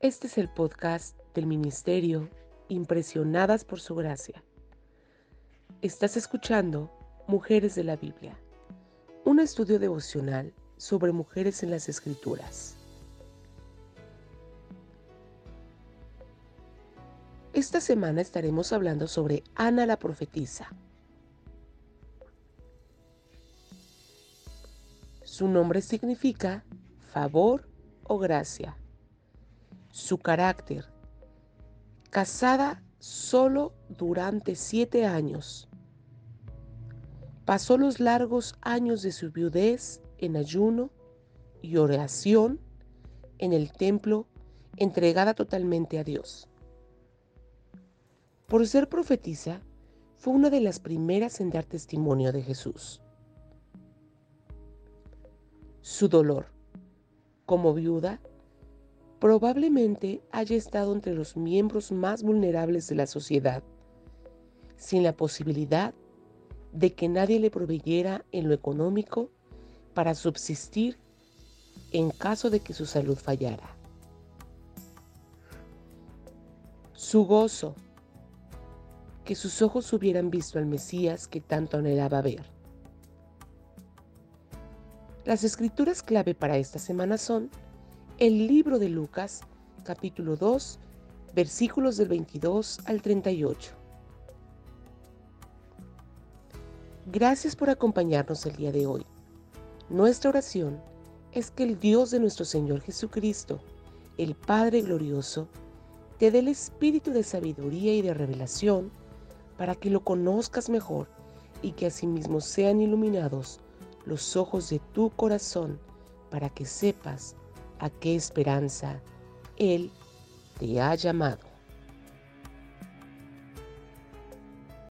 Este es el podcast del Ministerio Impresionadas por Su Gracia. Estás escuchando Mujeres de la Biblia, un estudio devocional sobre mujeres en las Escrituras. Esta semana estaremos hablando sobre Ana la profetisa. Su nombre significa favor o gracia. Su carácter. Casada solo durante siete años. Pasó los largos años de su viudez en ayuno y oración en el templo, entregada totalmente a Dios. Por ser profetisa, fue una de las primeras en dar testimonio de Jesús su dolor. Como viuda, probablemente haya estado entre los miembros más vulnerables de la sociedad, sin la posibilidad de que nadie le proveyera en lo económico para subsistir en caso de que su salud fallara. Su gozo, que sus ojos hubieran visto al Mesías que tanto anhelaba ver. Las escrituras clave para esta semana son el libro de Lucas, capítulo 2, versículos del 22 al 38. Gracias por acompañarnos el día de hoy. Nuestra oración es que el Dios de nuestro Señor Jesucristo, el Padre glorioso, te dé el espíritu de sabiduría y de revelación para que lo conozcas mejor y que asimismo sean iluminados los ojos de tu corazón para que sepas a qué esperanza Él te ha llamado.